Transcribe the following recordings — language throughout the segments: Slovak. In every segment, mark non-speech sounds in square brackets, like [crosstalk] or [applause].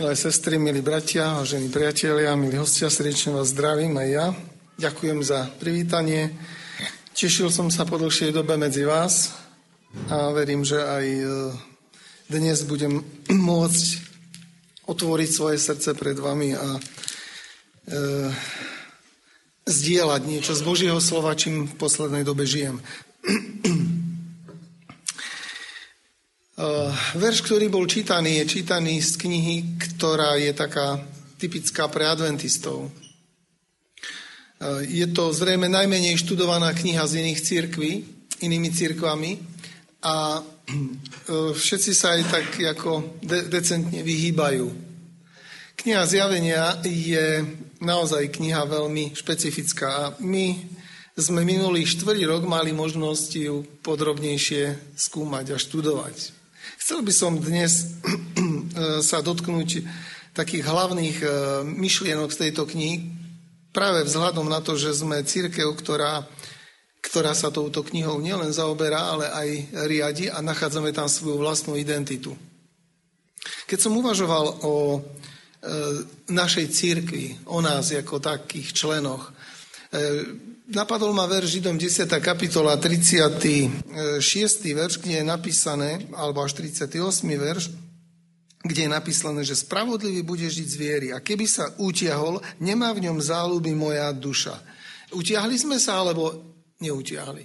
Milé sestry, milí bratia, vážení priatelia, milí hostia, srdečne vás zdravím aj ja. Ďakujem za privítanie. Tešil som sa po dlhšej dobe medzi vás a verím, že aj e, dnes budem [clears throat] môcť otvoriť svoje srdce pred vami a e, zdieľať niečo z Božieho slova, čím v poslednej dobe žijem. [clears throat] Uh, verš, ktorý bol čítaný, je čítaný z knihy, ktorá je taká typická pre adventistov. Uh, je to zrejme najmenej študovaná kniha z iných církví, inými církvami a uh, všetci sa aj tak ako de- decentne vyhýbajú. Kniha zjavenia je naozaj kniha veľmi špecifická a my sme minulý štvrý rok mali možnosť ju podrobnejšie skúmať a študovať. Chcel by som dnes sa dotknúť takých hlavných e, myšlienok z tejto knihy, práve vzhľadom na to, že sme církev, ktorá, ktorá sa touto knihou nielen zaoberá, ale aj riadi a nachádzame tam svoju vlastnú identitu. Keď som uvažoval o e, našej církvi, o nás ako takých členoch, napadol ma verš Židom 10. kapitola 36. verš, kde je napísané, alebo až 38. verš, kde je napísané, že spravodlivý bude žiť z viery a keby sa utiahol, nemá v ňom záľuby moja duša. Utiahli sme sa, alebo neutiahli?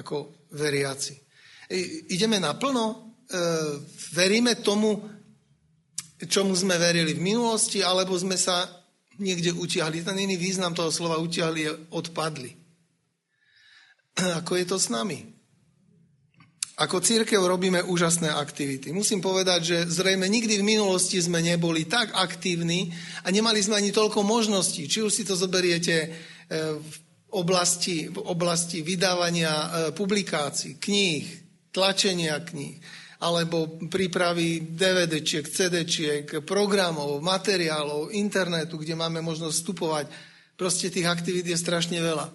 Ako veriaci. Ideme naplno? E, veríme tomu, čomu sme verili v minulosti, alebo sme sa niekde utiahli. Ten iný význam toho slova utiahli je odpadli. [clears throat] Ako je to s nami? Ako církev robíme úžasné aktivity. Musím povedať, že zrejme nikdy v minulosti sme neboli tak aktívni a nemali sme ani toľko možností. Či už si to zoberiete e, v oblasti, v oblasti vydávania e, publikácií, kníh, tlačenia kníh, alebo prípravy DVDčiek, CDčiek, programov, materiálov, internetu, kde máme možnosť vstupovať. Proste tých aktivít je strašne veľa.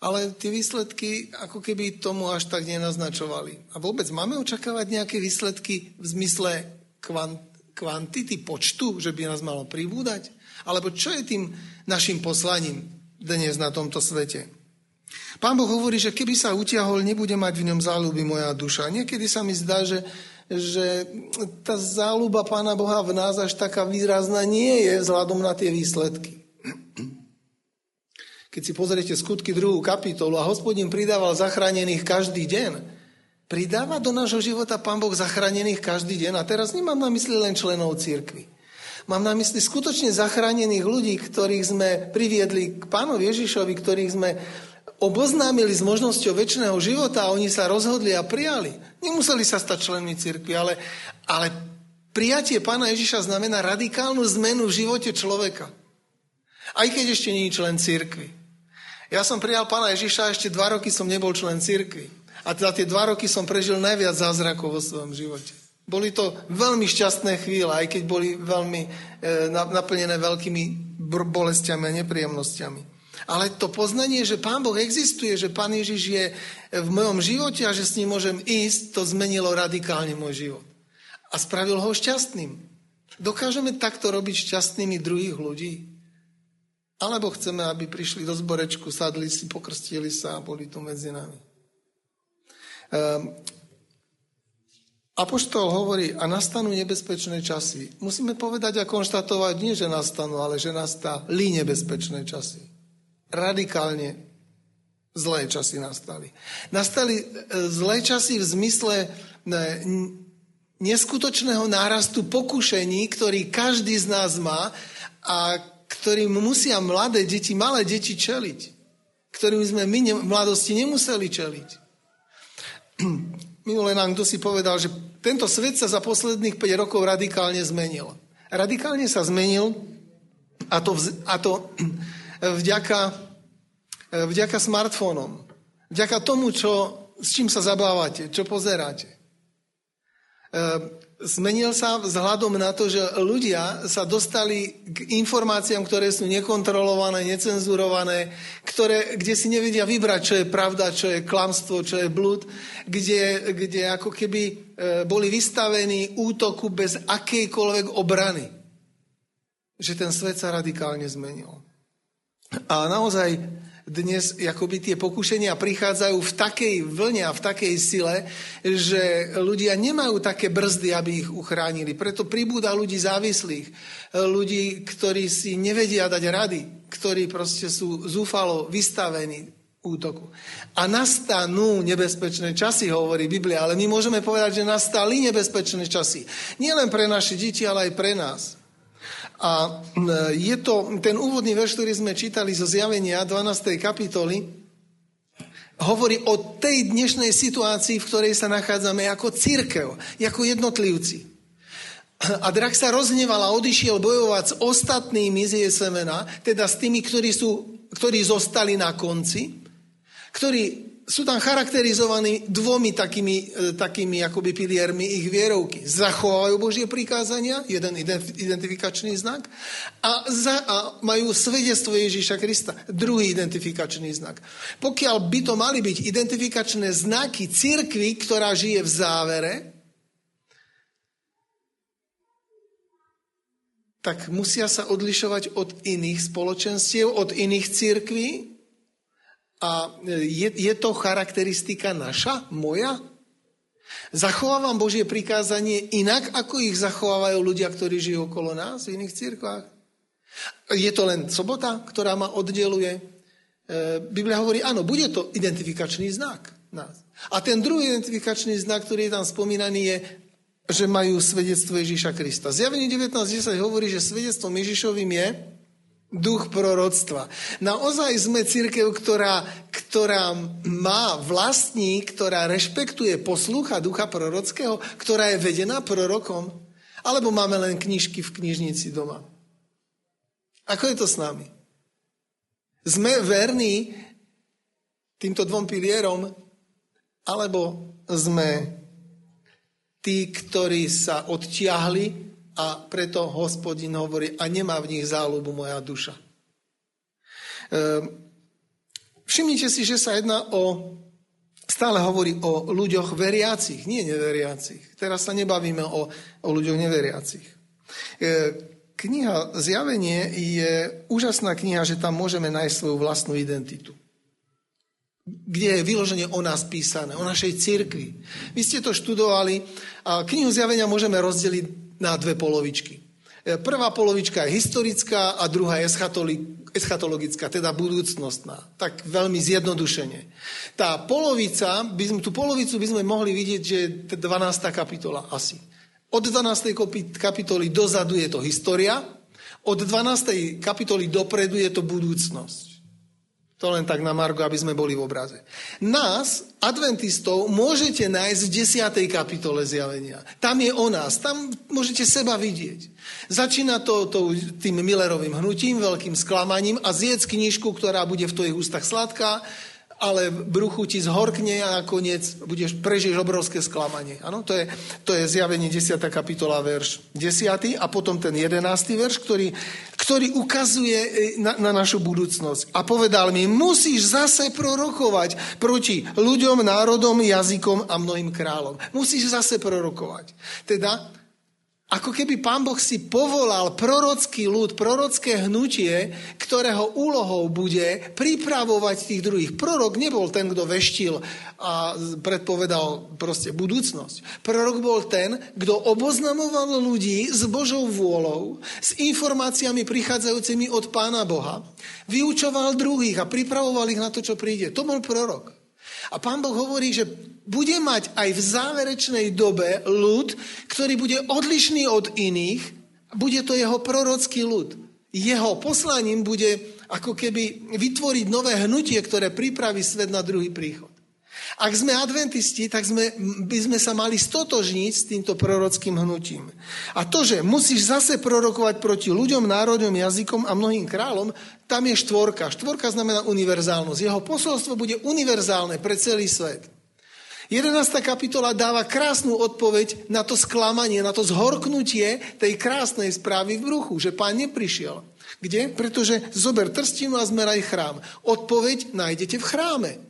Ale tie výsledky ako keby tomu až tak nenaznačovali. A vôbec máme očakávať nejaké výsledky v zmysle kvant, kvantity počtu, že by nás malo pribúdať? Alebo čo je tým našim poslaním dnes na tomto svete? Pán Boh hovorí, že keby sa utiahol, nebude mať v ňom záľuby moja duša. Niekedy sa mi zdá, že, že tá záľuba Pána Boha v nás až taká výrazná nie je vzhľadom na tie výsledky. Keď si pozriete skutky druhú kapitolu a hospodin pridával zachránených každý deň, pridáva do nášho života Pán Boh zachránených každý deň. A teraz nemám na mysli len členov církvy. Mám na mysli skutočne zachránených ľudí, ktorých sme priviedli k Pánovi Ježišovi, ktorých sme oboznámili s možnosťou väčšného života a oni sa rozhodli a prijali. Nemuseli sa stať členmi cirkvi, ale, ale prijatie pána Ježiša znamená radikálnu zmenu v živote človeka. Aj keď ešte nie je člen cirkvi. Ja som prijal pána Ježiša, ešte dva roky som nebol člen cirkvi. A za tie dva roky som prežil najviac zázrakov vo svojom živote. Boli to veľmi šťastné chvíle, aj keď boli veľmi e, naplnené veľkými bolestiami a nepríjemnosťami. Ale to poznanie, že Pán Boh existuje, že Pán Ježiš je v mojom živote a že s ním môžem ísť, to zmenilo radikálne môj život. A spravil ho šťastným. Dokážeme takto robiť šťastnými druhých ľudí? Alebo chceme, aby prišli do zborečku, sadli si, pokrstili sa a boli tu medzi nami? Um, Apoštol hovorí, a nastanú nebezpečné časy. Musíme povedať a konštatovať, nie že nastanú, ale že nastali nebezpečné časy radikálne zlé časy nastali. Nastali e, zlé časy v zmysle e, neskutočného nárastu pokušení, ktorý každý z nás má a ktorým musia mladé deti, malé deti čeliť. Ktorým sme my v mladosti nemuseli čeliť. [clears throat] Minulé nám kto si povedal, že tento svet sa za posledných 5 rokov radikálne zmenil. Radikálne sa zmenil a to, a to vďaka, e, vďaka smartfónom, vďaka tomu, čo, s čím sa zabávate, čo pozeráte. E, Zmenil sa vzhľadom na to, že ľudia sa dostali k informáciám, ktoré sú nekontrolované, necenzurované, ktoré, kde si nevedia vybrať, čo je pravda, čo je klamstvo, čo je blúd, kde, kde ako keby e, boli vystavení útoku bez akejkoľvek obrany. Že ten svet sa radikálne zmenil. A naozaj dnes akoby tie pokušenia prichádzajú v takej vlne a v takej sile, že ľudia nemajú také brzdy, aby ich uchránili. Preto pribúda ľudí závislých, ľudí, ktorí si nevedia dať rady, ktorí proste sú zúfalo vystavení útoku. A nastanú nebezpečné časy, hovorí Biblia, ale my môžeme povedať, že nastali nebezpečné časy. Nie len pre naše deti, ale aj pre nás. A je to ten úvodný verš, ktorý sme čítali zo zjavenia 12. kapitoly, hovorí o tej dnešnej situácii, v ktorej sa nachádzame ako církev, ako jednotlivci. A drak sa rozhneval a odišiel bojovať s ostatnými z jej semena, teda s tými, ktorí, sú, ktorí zostali na konci, ktorí sú tam charakterizovaní dvomi takými, e, takými akoby piliermi ich vierovky. Zachovajú Božie prikázania, jeden identifikačný znak, a, za, a majú svedectvo Ježíša Krista, druhý identifikačný znak. Pokiaľ by to mali byť identifikačné znaky cirkvy, ktorá žije v závere, tak musia sa odlišovať od iných spoločenstiev, od iných cirkví, a je, je to charakteristika naša, moja? Zachovávam Božie prikázanie inak, ako ich zachovávajú ľudia, ktorí žijú okolo nás v iných cirkvách? Je to len sobota, ktorá ma oddeluje? E, Biblia hovorí, áno, bude to identifikačný znak nás. A ten druhý identifikačný znak, ktorý je tam spomínaný, je, že majú svedectvo Ježíša Krista. Zjavenie 19.10 hovorí, že svedectvom Ježíšovým je, duch proroctva. Naozaj sme církev, ktorá, ktorá má vlastní, ktorá rešpektuje, poslúcha ducha prorockého, ktorá je vedená prorokom? Alebo máme len knižky v knižnici doma? Ako je to s nami? Sme verní týmto dvom pilierom, alebo sme tí, ktorí sa odtiahli a preto hospodin hovorí, a nemá v nich záľubu moja duša. Ehm, všimnite si, že sa jedná o, stále hovorí o ľuďoch veriacich, nie neveriacich. Teraz sa nebavíme o, o ľuďoch neveriacich. Ehm, kniha Zjavenie je úžasná kniha, že tam môžeme nájsť svoju vlastnú identitu kde je vyloženie o nás písané, o našej cirkvi. Vy ste to študovali a knihu zjavenia môžeme rozdeliť na dve polovičky. E, prvá polovička je historická a druhá je eschatologická, teda budúcnostná. Tak veľmi zjednodušene. Tá polovica, by sme, tú polovicu by sme mohli vidieť, že je 12. kapitola asi. Od 12. kapitoly dozadu je to história, od 12. kapitoly dopredu je to budúcnosť. To len tak na Margo, aby sme boli v obraze. Nás, adventistov, môžete nájsť v 10. kapitole zjavenia. Tam je o nás, tam môžete seba vidieť. Začína to, to tým Millerovým hnutím, veľkým sklamaním a zjedz knižku, ktorá bude v tvojich ústach sladká, ale bruchu ti zhorkne a nakoniec budeš, prežiješ obrovské sklamanie. Ano, to, je, to je zjavenie 10. kapitola, verš 10. a potom ten 11. verš, ktorý, ktorý ukazuje e, na, na našu budúcnosť. A povedal mi, musíš zase prorokovať proti ľuďom, národom, jazykom a mnohým kráľom. Musíš zase prorokovať. Teda ako keby pán Boh si povolal prorocký ľud, prorocké hnutie, ktorého úlohou bude pripravovať tých druhých. Prorok nebol ten, kto veštil a predpovedal proste budúcnosť. Prorok bol ten, kto oboznamoval ľudí s Božou vôľou, s informáciami prichádzajúcimi od pána Boha, vyučoval druhých a pripravoval ich na to, čo príde. To bol prorok. A pán Boh hovorí, že bude mať aj v záverečnej dobe ľud, ktorý bude odlišný od iných, bude to jeho prorocký ľud. Jeho poslaním bude ako keby vytvoriť nové hnutie, ktoré pripraví svet na druhý príchod. Ak sme adventisti, tak sme, by sme sa mali stotožniť s týmto prorockým hnutím. A to, že musíš zase prorokovať proti ľuďom, národom, jazykom a mnohým kráľom, tam je štvorka. Štvorka znamená univerzálnosť. Jeho posolstvo bude univerzálne pre celý svet. 11. kapitola dáva krásnu odpoveď na to sklamanie, na to zhorknutie tej krásnej správy v bruchu, že pán neprišiel. Kde? Pretože zober trstinu a zmeraj chrám. Odpoveď nájdete v chráme.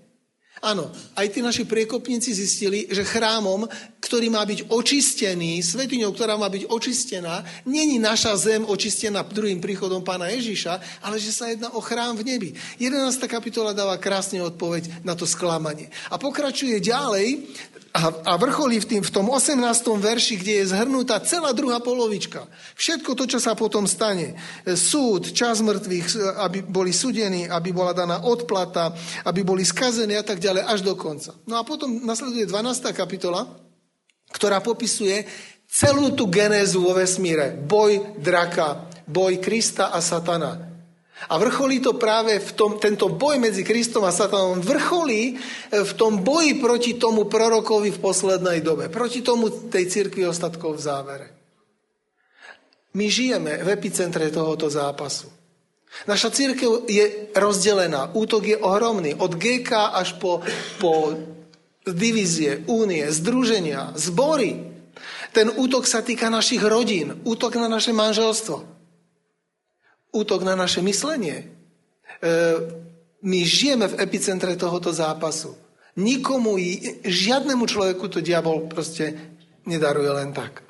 Áno, aj tí naši priekopníci zistili, že chrámom, ktorý má byť očistený, svetiňou, ktorá má byť očistená, není naša zem očistená druhým príchodom pána Ježiša, ale že sa jedná o chrám v nebi. 11. kapitola dáva krásne odpoveď na to sklamanie. A pokračuje ďalej a, a vrcholí v, tým, v tom 18. verši, kde je zhrnutá celá druhá polovička. Všetko to, čo sa potom stane. Súd, čas mŕtvych, aby boli súdení, aby bola daná odplata, aby boli skazení a tak ďalej, až do konca. No a potom nasleduje 12. kapitola, ktorá popisuje celú tú genézu vo vesmíre. Boj draka, boj Krista a Satana. A vrcholí to práve v tom, tento boj medzi Kristom a Satanom, vrcholí e, v tom boji proti tomu prorokovi v poslednej dobe, proti tomu tej cirkvi ostatkov v závere. My žijeme v epicentre tohoto zápasu. Naša církev je rozdelená, útok je ohromný, od GK až po, po divízie, únie, združenia, zbory. Ten útok sa týka našich rodín, útok na naše manželstvo útok na naše myslenie. E, my žijeme v epicentre tohoto zápasu. Nikomu, žiadnemu človeku to diabol proste nedaruje len tak.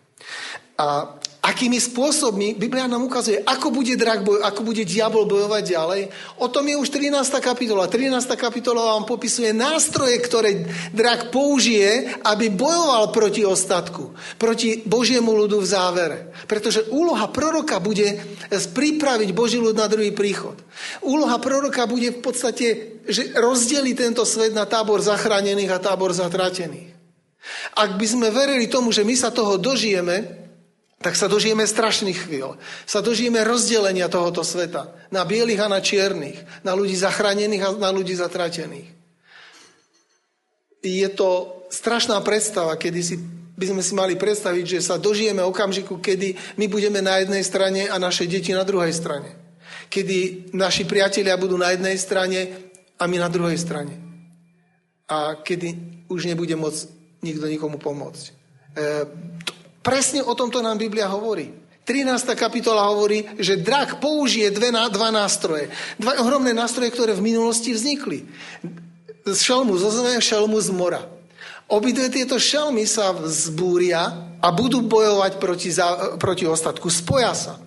A akými spôsobmi, Biblia nám ukazuje, ako bude drak boj, ako bude diabol bojovať ďalej. O tom je už 13. kapitola. 13. kapitola vám popisuje nástroje, ktoré drak použije, aby bojoval proti ostatku, proti Božiemu ľudu v závere. Pretože úloha proroka bude pripraviť Boží ľud na druhý príchod. Úloha proroka bude v podstate, že rozdeli tento svet na tábor zachránených a tábor zatratených. Ak by sme verili tomu, že my sa toho dožijeme, tak sa dožijeme strašných chvíľ. Sa dožijeme rozdelenia tohoto sveta na bielých a na čiernych, na ľudí zachránených a na ľudí zatratených. Je to strašná predstava, kedy si, by sme si mali predstaviť, že sa dožijeme okamžiku, kedy my budeme na jednej strane a naše deti na druhej strane. Kedy naši priatelia budú na jednej strane a my na druhej strane. A kedy už nebude môcť nikto nikomu pomôcť. E, Presne o tomto nám Biblia hovorí. 13. kapitola hovorí, že drak použije dve, dva nástroje. Dva ohromné nástroje, ktoré v minulosti vznikli. Šelmu zo zeme, šelmu z mora. Obidve tieto šelmy sa zbúria a budú bojovať proti, proti ostatku. Spoja sa.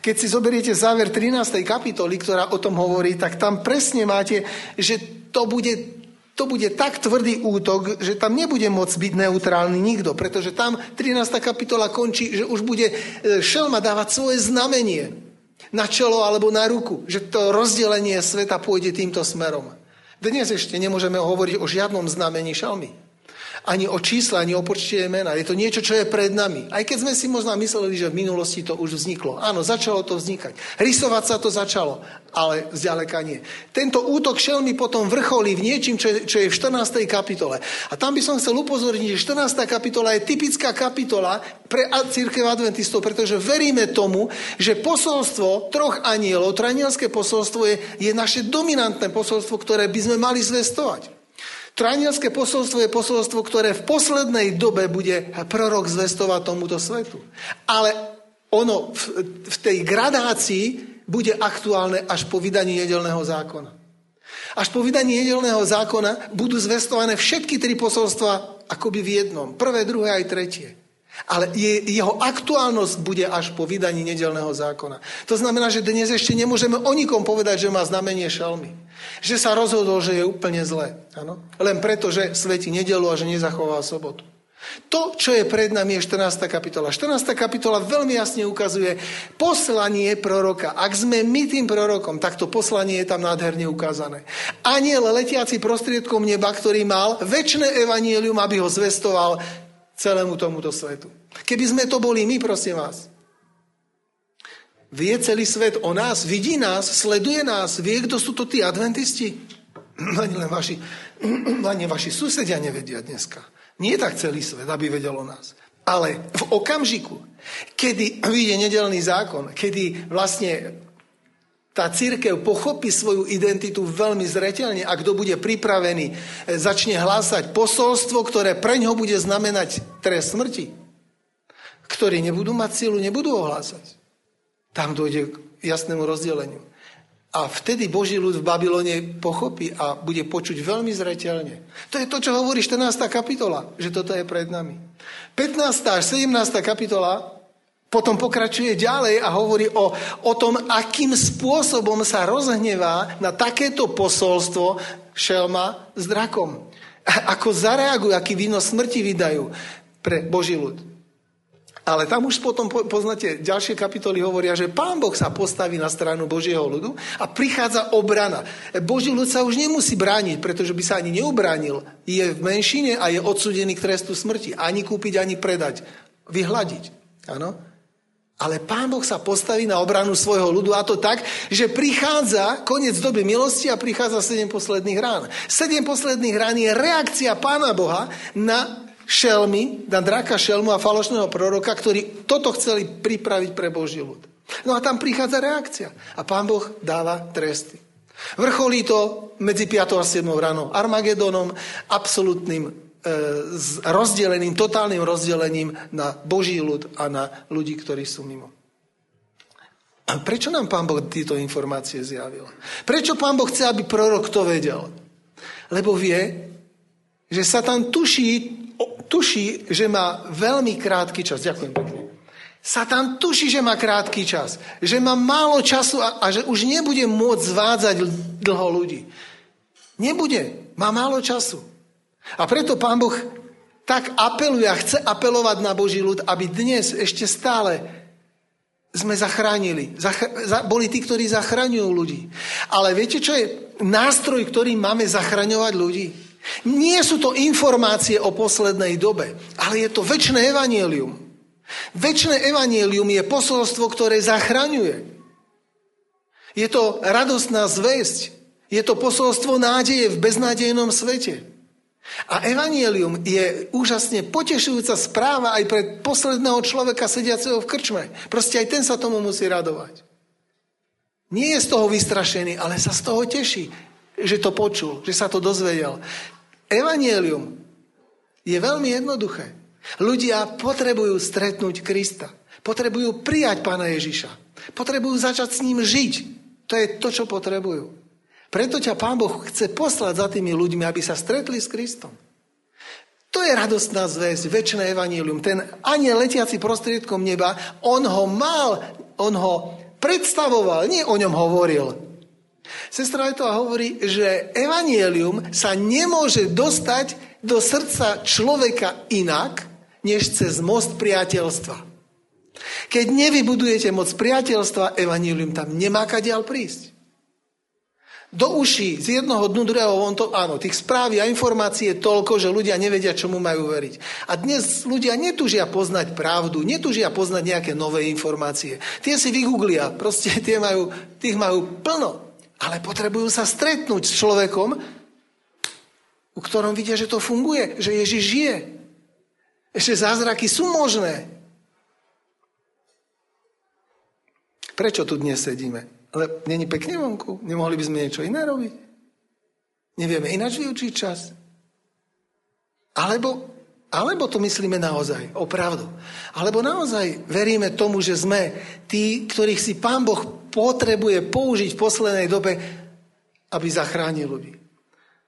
Keď si zoberiete záver 13. kapitoly, ktorá o tom hovorí, tak tam presne máte, že to bude to bude tak tvrdý útok, že tam nebude môcť byť neutrálny nikto, pretože tam 13. kapitola končí, že už bude e, šelma dávať svoje znamenie na čelo alebo na ruku, že to rozdelenie sveta pôjde týmto smerom. Dnes ešte nemôžeme hovoriť o žiadnom znamení šelmy ani o čísle, ani o počte mena. Je to niečo, čo je pred nami. Aj keď sme si možno mysleli, že v minulosti to už vzniklo. Áno, začalo to vznikať. Rysovať sa to začalo, ale zďaleka nie. Tento útok šelmy potom vrcholí v niečím, čo je, čo je v 14. kapitole. A tam by som chcel upozorniť, že 14. kapitola je typická kapitola pre církev adventistov, pretože veríme tomu, že posolstvo troch anielov, tranielské posolstvo je, je naše dominantné posolstvo, ktoré by sme mali zvestovať. Trajnielské posolstvo je posolstvo, ktoré v poslednej dobe bude prorok zvestovať tomuto svetu. Ale ono v, v tej gradácii bude aktuálne až po vydaní nedelného zákona. Až po vydaní nedelného zákona budú zvestované všetky tri posolstva akoby v jednom. Prvé, druhé aj tretie. Ale je, jeho aktuálnosť bude až po vydaní nedelného zákona. To znamená, že dnes ešte nemôžeme o nikom povedať, že má znamenie šalmy. Že sa rozhodol, že je úplne zlé. Ano? Len preto, že sveti nedelu a že nezachoval sobotu. To, čo je pred nami, je 14. kapitola. 14. kapitola veľmi jasne ukazuje poslanie proroka. Ak sme my tým prorokom, tak to poslanie je tam nádherne ukázané. Aniel letiaci prostriedkom neba, ktorý mal väčšie evanielium, aby ho zvestoval celému tomuto svetu. Keby sme to boli my, prosím vás. Vie celý svet o nás, vidí nás, sleduje nás, vie, kto sú to tí adventisti? [clears throat] Ani len vaši, [clears throat] ani vaši susedia nevedia dneska. Nie tak celý svet, aby vedel o nás. Ale v okamžiku, kedy vyjde nedelný zákon, kedy vlastne tá církev pochopí svoju identitu veľmi zretelne a kto bude pripravený, e, začne hlásať posolstvo, ktoré pre ňo bude znamenať trest smrti. Ktorí nebudú mať silu, nebudú ohlásať. Tam dojde k jasnému rozdeleniu. A vtedy Boží ľud v Babylone pochopí a bude počuť veľmi zretelne. To je to, čo hovorí 14. kapitola, že toto je pred nami. 15. až 17. kapitola potom pokračuje ďalej a hovorí o, o tom, akým spôsobom sa rozhnevá na takéto posolstvo šelma s drakom. A ako zareagujú, aký výnos smrti vydajú pre Boží ľud. Ale tam už potom poznáte, ďalšie kapitoly hovoria, že Pán Boh sa postaví na stranu Božieho ľudu a prichádza obrana. Boží ľud sa už nemusí brániť, pretože by sa ani neubránil. Je v menšine a je odsudený k trestu smrti. Ani kúpiť, ani predať. Vyhľadiť. Áno? Ale Pán Boh sa postaví na obranu svojho ľudu a to tak, že prichádza koniec doby milosti a prichádza sedem posledných rán. Sedem posledných rán je reakcia Pána Boha na šelmy, na draka šelmu a falošného proroka, ktorí toto chceli pripraviť pre Boží ľud. No a tam prichádza reakcia a Pán Boh dáva tresty. Vrcholí to medzi 5. a 7. ráno Armagedonom, absolútnym s rozdeleným, totálnym rozdelením na Boží ľud a na ľudí, ktorí sú mimo. A prečo nám Pán Boh tieto informácie zjavil? Prečo Pán Boh chce, aby prorok to vedel? Lebo vie, že sa tam tuší, tuší, že má veľmi krátky čas. Ďakujem pekne. Satan tuší, že má krátky čas, že má málo času a, a že už nebude môcť zvádzať dlho ľudí. Nebude, má málo času. A preto Pán Boh tak apeluje a chce apelovať na Boží ľud, aby dnes ešte stále sme zachránili. Zach- boli tí, ktorí zachraňujú ľudí. Ale viete, čo je nástroj, ktorý máme zachraňovať ľudí? Nie sú to informácie o poslednej dobe, ale je to väčšie evanielium. Väčšie evanielium je posolstvo, ktoré zachraňuje. Je to radostná zväzť. Je to posolstvo nádeje v beznádejnom svete. A evanielium je úžasne potešujúca správa aj pre posledného človeka sediaceho v krčme. Proste aj ten sa tomu musí radovať. Nie je z toho vystrašený, ale sa z toho teší, že to počul, že sa to dozvedel. Evanielium je veľmi jednoduché. Ľudia potrebujú stretnúť Krista. Potrebujú prijať Pána Ježiša. Potrebujú začať s ním žiť. To je to, čo potrebujú. Preto ťa Pán Boh chce poslať za tými ľuďmi, aby sa stretli s Kristom. To je radostná zväzť, väčšiné evanílium. Ten aniel letiaci prostriedkom neba, on ho mal, on ho predstavoval, nie o ňom hovoril. Sestra Vajtová hovorí, že evanielium sa nemôže dostať do srdca človeka inak, než cez most priateľstva. Keď nevybudujete moc priateľstva, evanílium tam nemá kadiaľ prísť do uší z jednoho dnu druhého, on to, áno, tých správ a informácií je toľko, že ľudia nevedia, čomu majú veriť. A dnes ľudia netúžia poznať pravdu, netúžia poznať nejaké nové informácie. Tie si vygooglia, proste tie majú, tých majú plno. Ale potrebujú sa stretnúť s človekom, u ktorom vidia, že to funguje, že Ježiš žije. Ešte zázraky sú možné. Prečo tu dnes sedíme? Ale není pekne vonku? Nemohli by sme niečo iné robiť? Nevieme ináč vyučiť čas? Alebo, alebo to myslíme naozaj, opravdu. Alebo naozaj veríme tomu, že sme tí, ktorých si Pán Boh potrebuje použiť v poslednej dobe, aby zachránil ľudí.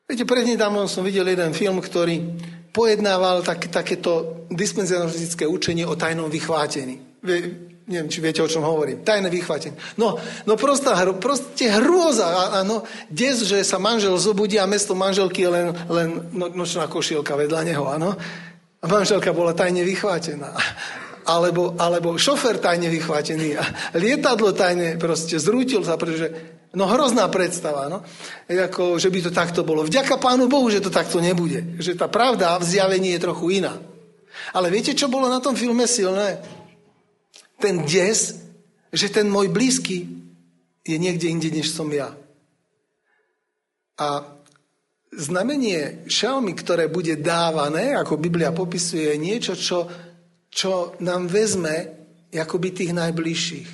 Viete, prednedávno som videl jeden film, ktorý pojednával tak, takéto dispenzionalistické učenie o tajnom vychvátení neviem, či viete, o čom hovorím. Tajné vychvatenie. No, no prostá, proste hrôza. Áno, des, že sa manžel zobudí a mesto manželky je len, len no, nočná košielka vedľa neho, áno. A manželka bola tajne vychvátená. Alebo, alebo šofer tajne vychvátený a lietadlo tajne proste zrútil sa, pretože no hrozná predstava, no. Ako, že by to takto bolo. Vďaka Pánu Bohu, že to takto nebude. Že tá pravda v zjavení je trochu iná. Ale viete, čo bolo na tom filme silné? Ten des, že ten môj blízky je niekde inde, než som ja. A znamenie šalmy, ktoré bude dávané, ako Biblia popisuje, je niečo, čo, čo nám vezme akoby tých najbližších.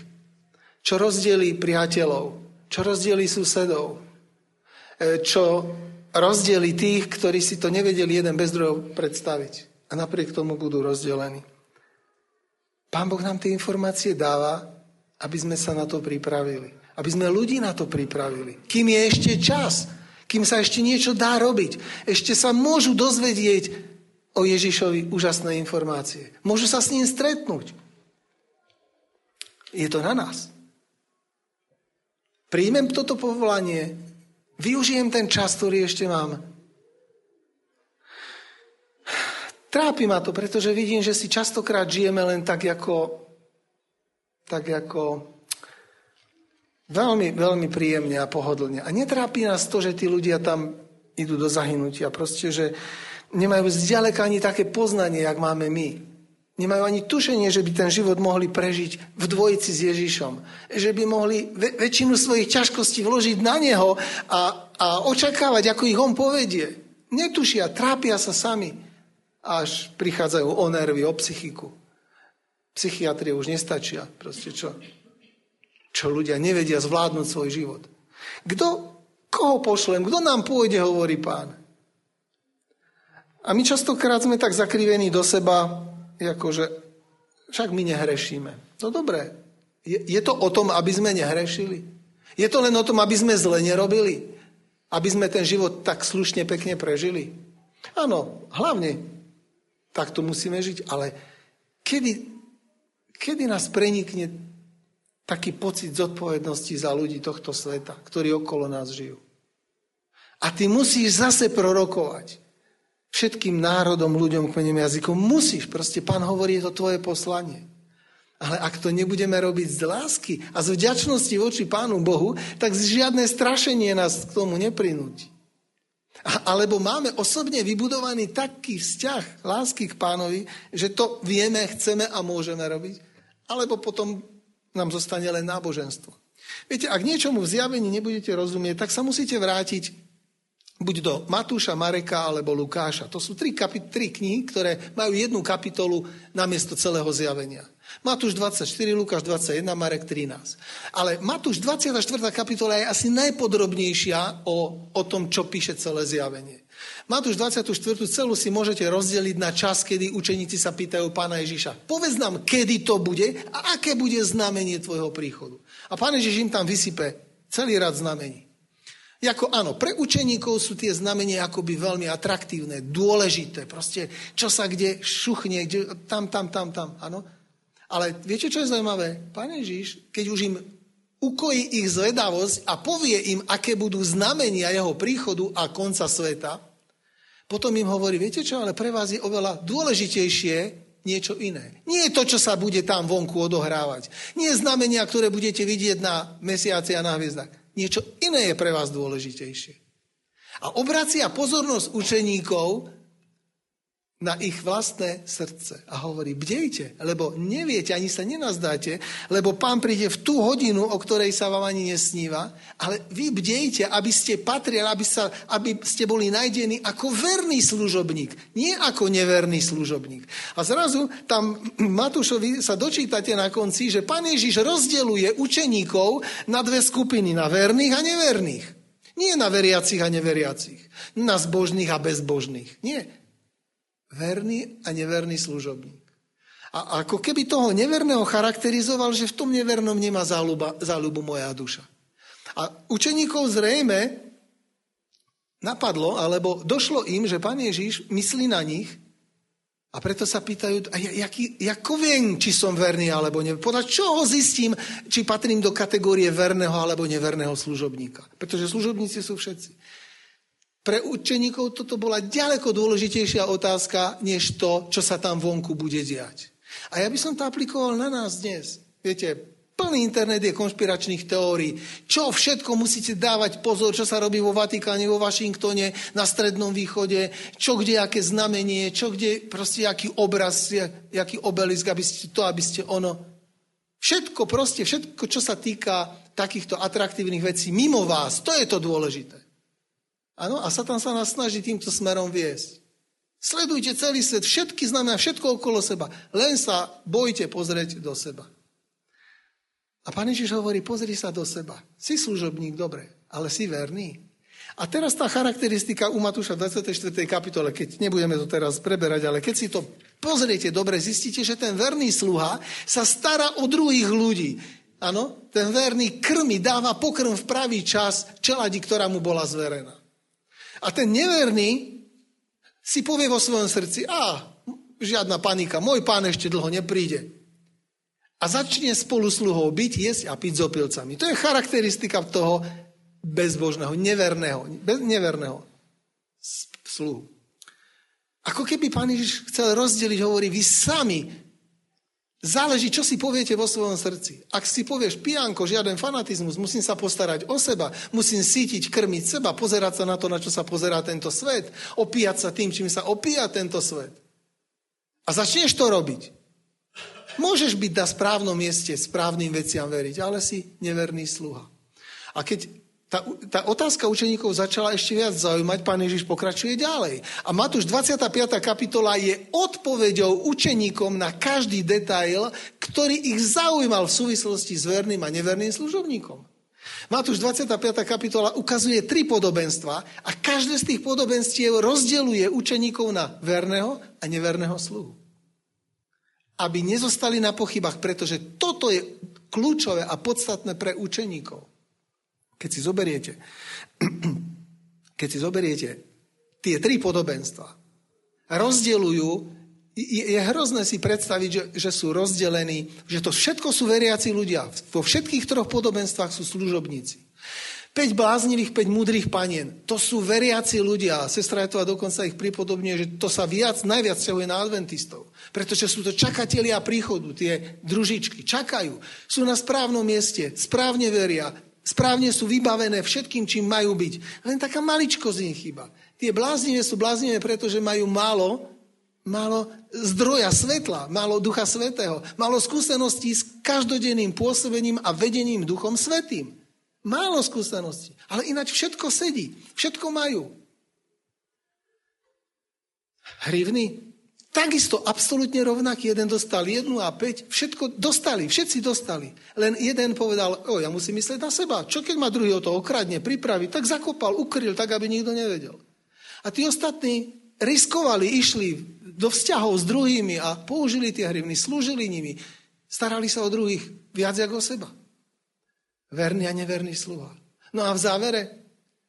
Čo rozdelí priateľov. čo rozdieli susedov, e, čo rozdieli tých, ktorí si to nevedeli jeden bez druhého predstaviť. A napriek tomu budú rozdelení. Pán Boh nám tie informácie dáva, aby sme sa na to pripravili. Aby sme ľudí na to pripravili. Kým je ešte čas, kým sa ešte niečo dá robiť, ešte sa môžu dozvedieť o Ježišovi úžasné informácie. Môžu sa s ním stretnúť. Je to na nás. Príjmem toto povolanie, využijem ten čas, ktorý ešte mám. Trápi ma to, pretože vidím, že si častokrát žijeme len tak ako, tak ako veľmi, veľmi príjemne a pohodlne. A netrápi nás to, že tí ľudia tam idú do zahynutia. Proste, že nemajú zďaleka ani také poznanie, jak máme my. Nemajú ani tušenie, že by ten život mohli prežiť v dvojici s Ježišom. Že by mohli väčšinu svojich ťažkostí vložiť na Neho a, a očakávať, ako ich On povedie. Netušia, trápia sa sami, až prichádzajú o nervy, o psychiku. Psychiatrie už nestačia. Proste čo? Čo ľudia nevedia zvládnuť svoj život. Kto, koho pošlem? Kto nám pôjde, hovorí pán. A my častokrát sme tak zakrivení do seba, akože však my nehrešíme. No dobré, je, je to o tom, aby sme nehrešili? Je to len o tom, aby sme zle nerobili? Aby sme ten život tak slušne, pekne prežili? Áno, hlavne tak to musíme žiť, ale kedy, kedy nás prenikne taký pocit zodpovednosti za ľudí tohto sveta, ktorí okolo nás žijú? A ty musíš zase prorokovať všetkým národom, ľuďom, kmeňom, jazykom. Musíš, proste pán hovorí, je to tvoje poslanie. Ale ak to nebudeme robiť z lásky a z vďačnosti voči Pánu Bohu, tak žiadne strašenie nás k tomu neprinúti. Alebo máme osobne vybudovaný taký vzťah lásky k pánovi, že to vieme, chceme a môžeme robiť, alebo potom nám zostane len náboženstvo. Viete, ak niečomu v zjavení nebudete rozumieť, tak sa musíte vrátiť buď do Matúša, Mareka alebo Lukáša. To sú tri, kapi- tri knihy, ktoré majú jednu kapitolu namiesto celého zjavenia. Matúš 24, Lukáš 21, Marek 13. Ale Matúš 24. kapitola je asi najpodrobnejšia o, o tom, čo píše celé zjavenie. Matúš 24. celú si môžete rozdeliť na čas, kedy učeníci sa pýtajú pána Ježiša. Povedz nám, kedy to bude a aké bude znamenie tvojho príchodu. A pán Ježiš im tam vysype celý rad znamení. Jako áno, pre učeníkov sú tie znamenia akoby veľmi atraktívne, dôležité, proste čo sa kde šuchne, kde, tam, tam, tam, tam, áno. Ale viete, čo je zaujímavé? Pane Ježiš, keď už im ukojí ich zvedavosť a povie im, aké budú znamenia jeho príchodu a konca sveta, potom im hovorí, viete čo, ale pre vás je oveľa dôležitejšie niečo iné. Nie je to, čo sa bude tam vonku odohrávať. Nie znamenia, ktoré budete vidieť na mesiaci a na hviezdach. Niečo iné je pre vás dôležitejšie. A obracia pozornosť učeníkov na ich vlastné srdce. A hovorí, bdejte, lebo neviete, ani sa nenazdáte, lebo pán príde v tú hodinu, o ktorej sa vám ani nesníva, ale vy bdejte, aby ste patrili, aby, sa, aby ste boli najdení ako verný služobník, nie ako neverný služobník. A zrazu tam [clears throat] Matúšovi sa dočítate na konci, že pán Ježiš rozdeluje učeníkov na dve skupiny, na verných a neverných. Nie na veriacich a neveriacich, na zbožných a bezbožných. Nie, verný a neverný služobník. A ako keby toho neverného charakterizoval, že v tom nevernom nemá záľuba, záľubu moja duša. A učeníkov zrejme napadlo, alebo došlo im, že pán Ježiš myslí na nich a preto sa pýtajú, a jaký, ako viem, či som verný alebo ne. Podľa čoho zistím, či patrím do kategórie verného alebo neverného služobníka. Pretože služobníci sú všetci. Pre učeníkov toto bola ďaleko dôležitejšia otázka, než to, čo sa tam vonku bude diať. A ja by som to aplikoval na nás dnes. Viete, plný internet je konšpiračných teórií. Čo všetko musíte dávať pozor, čo sa robí vo Vatikáne, vo Washingtone, na Strednom východe, čo kde, aké znamenie, čo kde, proste aký obraz, aký obelisk, aby ste to, aby ste ono. Všetko proste, všetko, čo sa týka takýchto atraktívnych vecí mimo vás, to je to dôležité. Áno, a Satan sa nás snaží týmto smerom viesť. Sledujte celý svet, všetky znamená, všetko okolo seba. Len sa bojte pozrieť do seba. A pán Ježiš hovorí, pozri sa do seba. Si služobník, dobre, ale si verný. A teraz tá charakteristika u Matúša v 24. kapitole, keď nebudeme to teraz preberať, ale keď si to pozriete dobre, zistíte, že ten verný sluha sa stará o druhých ľudí. Áno, ten verný krmi, dáva pokrm v pravý čas čeladi, ktorá mu bola zverená. A ten neverný si povie vo svojom srdci, a žiadna panika, môj pán ešte dlho nepríde a začne spolu sluhou byť, jesť a piť s opilcami. To je charakteristika toho bezbožného, neverného, bez, neverného sluhu. Ako keby pán Ježiš chcel rozdeliť, hovorí, vy sami Záleží, čo si poviete vo svojom srdci. Ak si povieš pijanko, žiaden fanatizmus, musím sa postarať o seba, musím sítiť, krmiť seba, pozerať sa na to, na čo sa pozerá tento svet, opíjať sa tým, čím sa opíja tento svet. A začneš to robiť. Môžeš byť na správnom mieste, správnym veciam veriť, ale si neverný sluha. A keď tá, tá otázka učeníkov začala ešte viac zaujímať, pán Ježiš pokračuje ďalej. A Matúš 25. kapitola je odpoveďou učeníkom na každý detail, ktorý ich zaujímal v súvislosti s verným a neverným služobníkom. Matúš 25. kapitola ukazuje tri podobenstva a každé z tých podobenstiev rozdeluje učeníkov na verného a neverného sluhu aby nezostali na pochybách, pretože toto je kľúčové a podstatné pre učeníkov. Keď si zoberiete, [clears throat] keď si zoberiete tie tri podobenstva, rozdeľujú, je, hrozné si predstaviť, že, že sú rozdelení, že to všetko sú veriaci ľudia. Vo všetkých troch podobenstvách sú služobníci. 5 bláznivých, 5 múdrych panien. To sú veriaci ľudia. Sestra Jetová dokonca ich pripodobňuje, že to sa viac, najviac ťahuje na adventistov. Pretože sú to čakatelia príchodu, tie družičky. Čakajú. Sú na správnom mieste, správne veria, správne sú vybavené všetkým, čím majú byť. Len taká maličko z nich chyba. Tie bláznivé sú bláznivé, pretože majú málo, málo zdroja svetla, málo ducha svetého, málo skúseností s každodenným pôsobením a vedením duchom svetým. Málo skúseností. Ale ináč všetko sedí. Všetko majú. Hrivny? Takisto absolútne rovnaký. Jeden dostal jednu a päť. Všetko dostali. Všetci dostali. Len jeden povedal, o, ja musím myslieť na seba. Čo keď ma druhý o to okradne, pripraví? Tak zakopal, ukryl, tak aby nikto nevedel. A tí ostatní riskovali, išli do vzťahov s druhými a použili tie hrivny, slúžili nimi. Starali sa o druhých viac ako o seba. Verný a neverný sluha. No a v závere,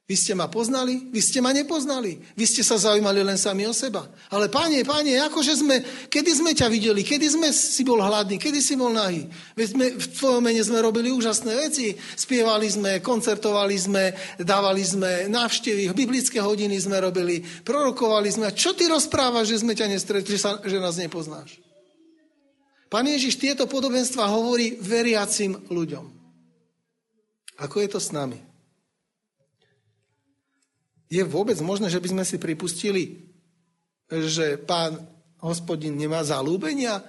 vy ste ma poznali, vy ste ma nepoznali. Vy ste sa zaujímali len sami o seba. Ale páne, páne, akože sme, kedy sme ťa videli, kedy sme si bol hladný, kedy si bol nahý. Veď sme, v tvojom mene sme robili úžasné veci. Spievali sme, koncertovali sme, dávali sme návštevy, biblické hodiny sme robili, prorokovali sme. A čo ty rozprávaš, že sme ťa nestretli, že, sa, že nás nepoznáš? Pán Ježiš tieto podobenstva hovorí veriacim ľuďom. Ako je to s nami? Je vôbec možné, že by sme si pripustili, že pán hospodin nemá zalúbenia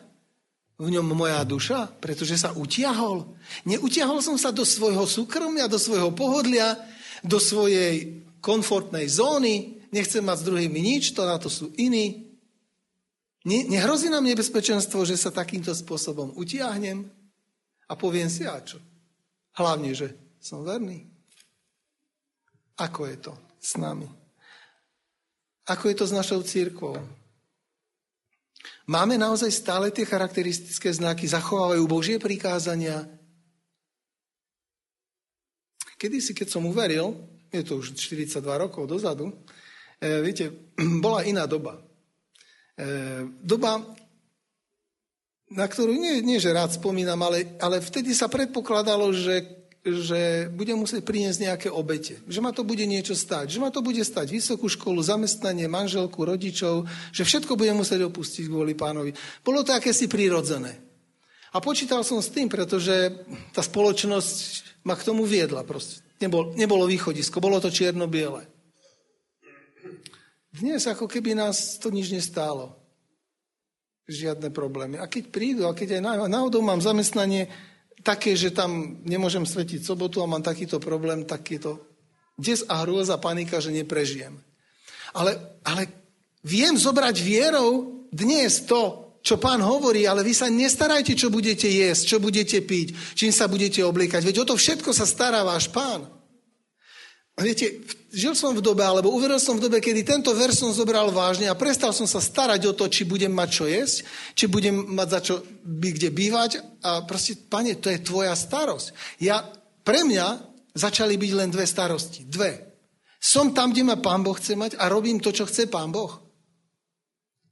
v ňom moja duša, pretože sa utiahol. Neutiahol som sa do svojho súkromia, do svojho pohodlia, do svojej komfortnej zóny, nechcem mať s druhými nič, to na to sú iní. Nehrozí nám nebezpečenstvo, že sa takýmto spôsobom utiahnem a poviem si, a čo? Hlavne, že som verný. Ako je to s nami? Ako je to s našou církvou? Máme naozaj stále tie charakteristické znaky, zachovávajú Božie prikázania. Kedy si, keď som uveril, je to už 42 rokov dozadu, e, viete, [clears throat] bola iná doba. E, doba, na ktorú nie, nie že rád spomínam, ale, ale vtedy sa predpokladalo, že že budem musieť priniesť nejaké obete, že ma to bude niečo stať, že ma to bude stať vysokú školu, zamestnanie, manželku, rodičov, že všetko budem musieť opustiť kvôli pánovi. Bolo to akési prirodzené. A počítal som s tým, pretože tá spoločnosť ma k tomu viedla. Proste. Nebol, nebolo východisko, bolo to čierno-biele. Dnes ako keby nás to nič nestálo. Žiadne problémy. A keď prídu, a keď aj náhodou mám zamestnanie, také, že tam nemôžem svetiť sobotu a mám takýto problém, tak je to des a hrôza, panika, že neprežijem. Ale, ale viem zobrať vierou dnes to, čo pán hovorí, ale vy sa nestarajte, čo budete jesť, čo budete piť, čím sa budete obliekať. Veď o to všetko sa stará váš pán. A viete, žil som v dobe, alebo uveril som v dobe, kedy tento ver som zobral vážne a prestal som sa starať o to, či budem mať čo jesť, či budem mať za čo by kde bývať. A proste, pane, to je tvoja starosť. Ja, pre mňa začali byť len dve starosti. Dve. Som tam, kde ma pán Boh chce mať a robím to, čo chce pán Boh.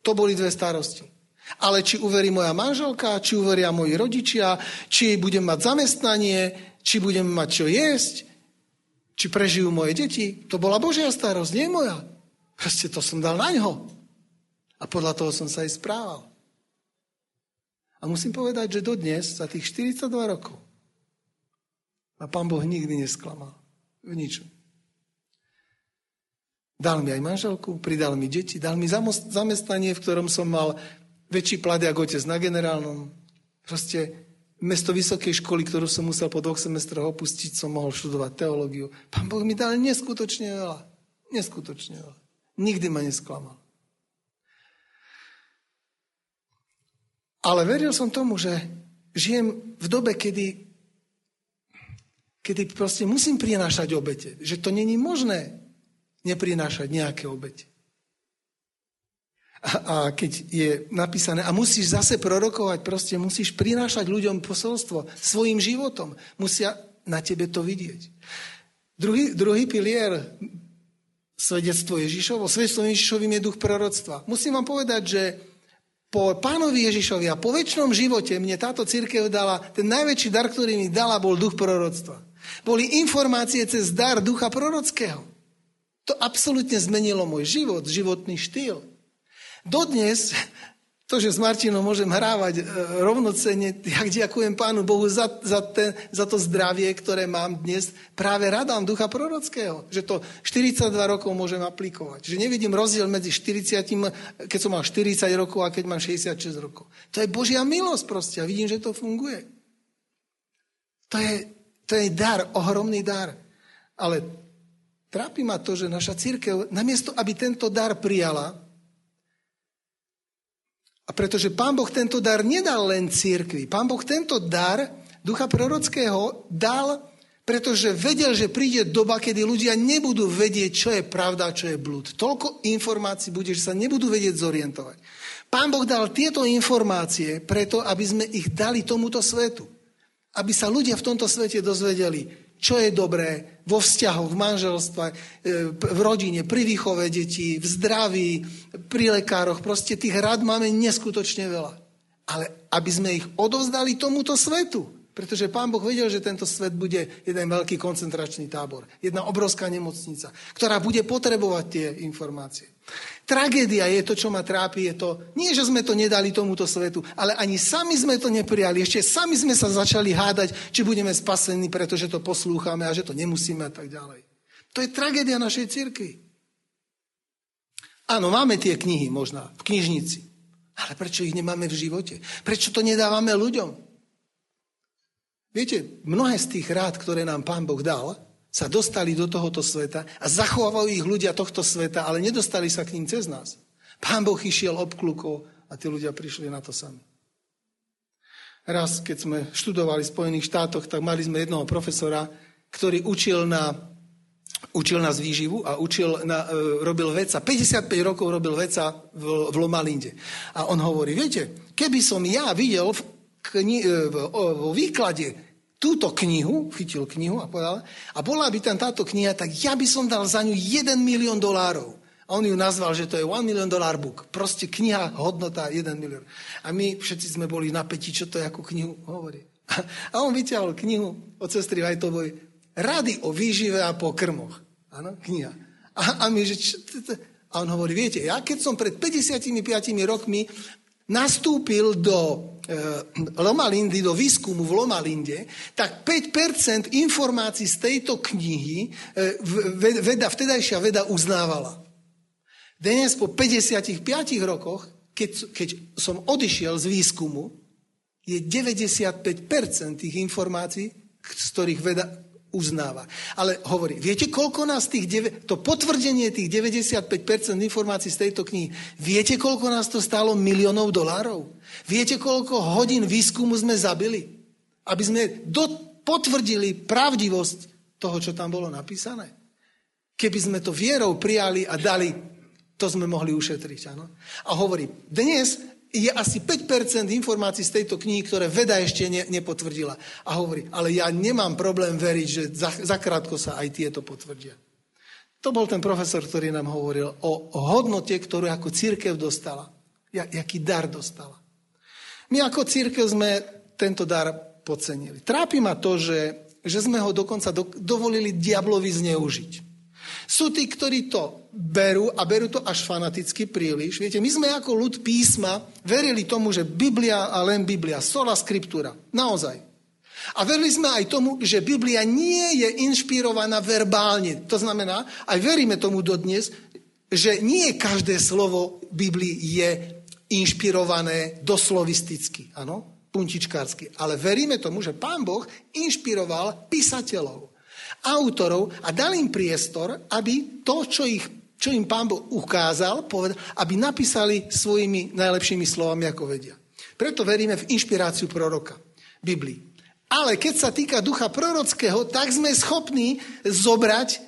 To boli dve starosti. Ale či uverí moja manželka, či uveria moji rodičia, či budem mať zamestnanie, či budem mať čo jesť, či prežijú moje deti, to bola Božia starosť, nie moja. Proste to som dal na ňo. A podľa toho som sa aj správal. A musím povedať, že dodnes, za tých 42 rokov, ma pán Boh nikdy nesklamal. V ničom. Dal mi aj manželku, pridal mi deti, dal mi zamestnanie, v ktorom som mal väčší plat ako otec na generálnom. Proste mesto vysokej školy, ktorú som musel po dvoch semestroch opustiť, som mohol študovať teológiu. Pán Boh mi dal neskutočne veľa. Neskutočne veľa. Nikdy ma nesklamal. Ale veril som tomu, že žijem v dobe, kedy, kedy proste musím prinášať obete. Že to není možné neprinášať nejaké obete. A, keď je napísané, a musíš zase prorokovať, proste musíš prinášať ľuďom posolstvo svojim životom. Musia na tebe to vidieť. Druhý, druhý pilier svedectvo Ježišovo. Svedectvo Ježišovým je duch proroctva. Musím vám povedať, že po pánovi Ježišovi a po väčšnom živote mne táto církev dala, ten najväčší dar, ktorý mi dala, bol duch proroctva. Boli informácie cez dar ducha prorockého. To absolútne zmenilo môj život, životný štýl. Dodnes to, že s Martinom môžem hrávať e, rovnocenne, ja ďakujem Pánu Bohu za, za, ten, za to zdravie, ktoré mám dnes, práve radám ducha prorockého, že to 42 rokov môžem aplikovať. Že nevidím rozdiel medzi 40, keď som mal 40 rokov a keď mám 66 rokov. To je Božia milosť proste a vidím, že to funguje. To je, to je dar, ohromný dar. Ale Trápi ma to, že naša církev, namiesto aby tento dar prijala, a pretože pán Boh tento dar nedal len církvi, pán Boh tento dar ducha prorockého dal, pretože vedel, že príde doba, kedy ľudia nebudú vedieť, čo je pravda a čo je blúd. Toľko informácií bude, že sa nebudú vedieť zorientovať. Pán Boh dal tieto informácie preto, aby sme ich dali tomuto svetu. Aby sa ľudia v tomto svete dozvedeli, čo je dobré vo vzťahoch, v manželstve, v rodine, pri výchove detí, v zdraví, pri lekároch. Proste tých rád máme neskutočne veľa. Ale aby sme ich odovzdali tomuto svetu. Pretože pán Boh vedel, že tento svet bude jeden veľký koncentračný tábor. Jedna obrovská nemocnica, ktorá bude potrebovať tie informácie. Tragédia je to, čo ma trápi, je to, nie, že sme to nedali tomuto svetu, ale ani sami sme to neprijali. Ešte sami sme sa začali hádať, či budeme spasení, pretože to poslúchame a že to nemusíme a tak ďalej. To je tragédia našej cirkvi. Áno, máme tie knihy možná v knižnici, ale prečo ich nemáme v živote? Prečo to nedávame ľuďom? Viete, mnohé z tých rád, ktoré nám Pán Boh dal, sa dostali do tohoto sveta a zachovávajú ich ľudia tohto sveta, ale nedostali sa k ním cez nás. Pán Boh išiel obklukov a tí ľudia prišli na to sami. Raz, keď sme študovali v Spojených štátoch, tak mali sme jednoho profesora, ktorý učil na učil nás výživu a učil na, e, robil veca. 55 rokov robil veca v, v Lomalinde. A on hovorí, viete, keby som ja videl v, kni, e, v, vo výklade túto knihu, chytil knihu a povedal, a bola by tam táto kniha, tak ja by som dal za ňu 1 milión dolárov. A on ju nazval, že to je 1 million dollar book. Proste kniha, hodnota 1 milión. A my všetci sme boli napätí, čo to je, ako knihu hovorí. [laughs] A on vyťahol knihu od sestry Vajtovoj Rady o výžive a po krmoch. Áno, kniha. A, a my, že a on hovorí, viete, ja keď som pred 55 rokmi nastúpil do e, Lomalindy, do výskumu v Lomalinde, tak 5% informácií z tejto knihy e, veda, vtedajšia veda uznávala. Dnes po 55 rokoch, keď, keď som odišiel z výskumu, je 95% tých informácií, z ktorých veda uznáva. Ale hovorí, viete, koľko nás tých, to potvrdenie tých 95% informácií z tejto knihy, viete, koľko nás to stálo miliónov dolárov? Viete, koľko hodín výskumu sme zabili? Aby sme do, potvrdili pravdivosť toho, čo tam bolo napísané. Keby sme to vierou prijali a dali, to sme mohli ušetriť. Áno? A hovorí, dnes je asi 5% informácií z tejto knihy, ktoré veda ešte ne, nepotvrdila. A hovorí, ale ja nemám problém veriť, že za, zakrátko sa aj tieto potvrdia. To bol ten profesor, ktorý nám hovoril o, o hodnote, ktorú ako církev dostala. Ja, jaký dar dostala. My ako církev sme tento dar podcenili. Trápi ma to, že, že sme ho dokonca do, dovolili diablovi zneužiť. Sú tí, ktorí to berú a berú to až fanaticky príliš. Viete, my sme ako ľud písma verili tomu, že Biblia a len Biblia, sola scriptura. Naozaj. A verili sme aj tomu, že Biblia nie je inšpirovaná verbálne. To znamená, aj veríme tomu dodnes, že nie každé slovo Biblii je inšpirované doslovisticky, áno, puntičkársky. Ale veríme tomu, že Pán Boh inšpiroval písateľov autorov a dal im priestor, aby to, čo, ich, čo im pán Boh ukázal, povedal, aby napísali svojimi najlepšími slovami, ako vedia. Preto veríme v inšpiráciu proroka, Biblii. Ale keď sa týka ducha prorockého, tak sme schopní zobrať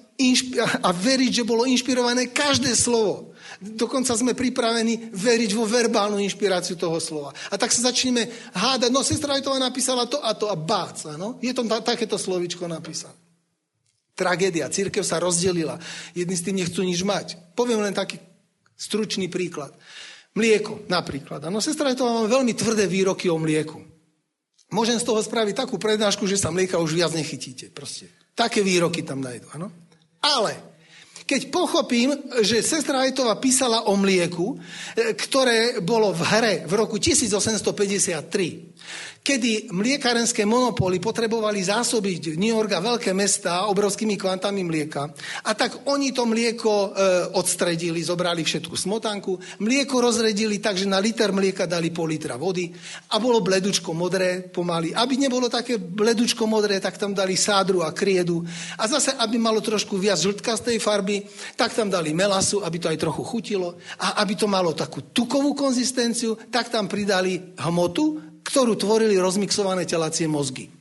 a veriť, že bolo inšpirované každé slovo. Dokonca sme pripravení veriť vo verbálnu inšpiráciu toho slova. A tak sa začneme hádať, no sestra Vajtová napísala to a to a bác, no? Je to takéto slovičko napísané. Tragédia. Církev sa rozdelila. Jedni s tým nechcú nič mať. Poviem len taký stručný príklad. Mlieko napríklad. No sestra, to mám veľmi tvrdé výroky o mlieku. Môžem z toho spraviť takú prednášku, že sa mlieka už viac nechytíte. Proste. Také výroky tam nájdu. Ano? Ale keď pochopím, že sestra Ajtová písala o mlieku, e, ktoré bolo v hre v roku 1853, kedy mliekarenské monopóly potrebovali zásobiť New York a veľké mesta obrovskými kvantami mlieka. A tak oni to mlieko e, odstredili, zobrali všetku smotanku, mlieko rozredili tak, že na liter mlieka dali pol litra vody a bolo bledučko modré pomaly. Aby nebolo také bledučko modré, tak tam dali sádru a kriedu. A zase, aby malo trošku viac žltkastej farby, tak tam dali melasu, aby to aj trochu chutilo. A aby to malo takú tukovú konzistenciu, tak tam pridali hmotu, ktorú tvorili rozmixované telacie mozgy.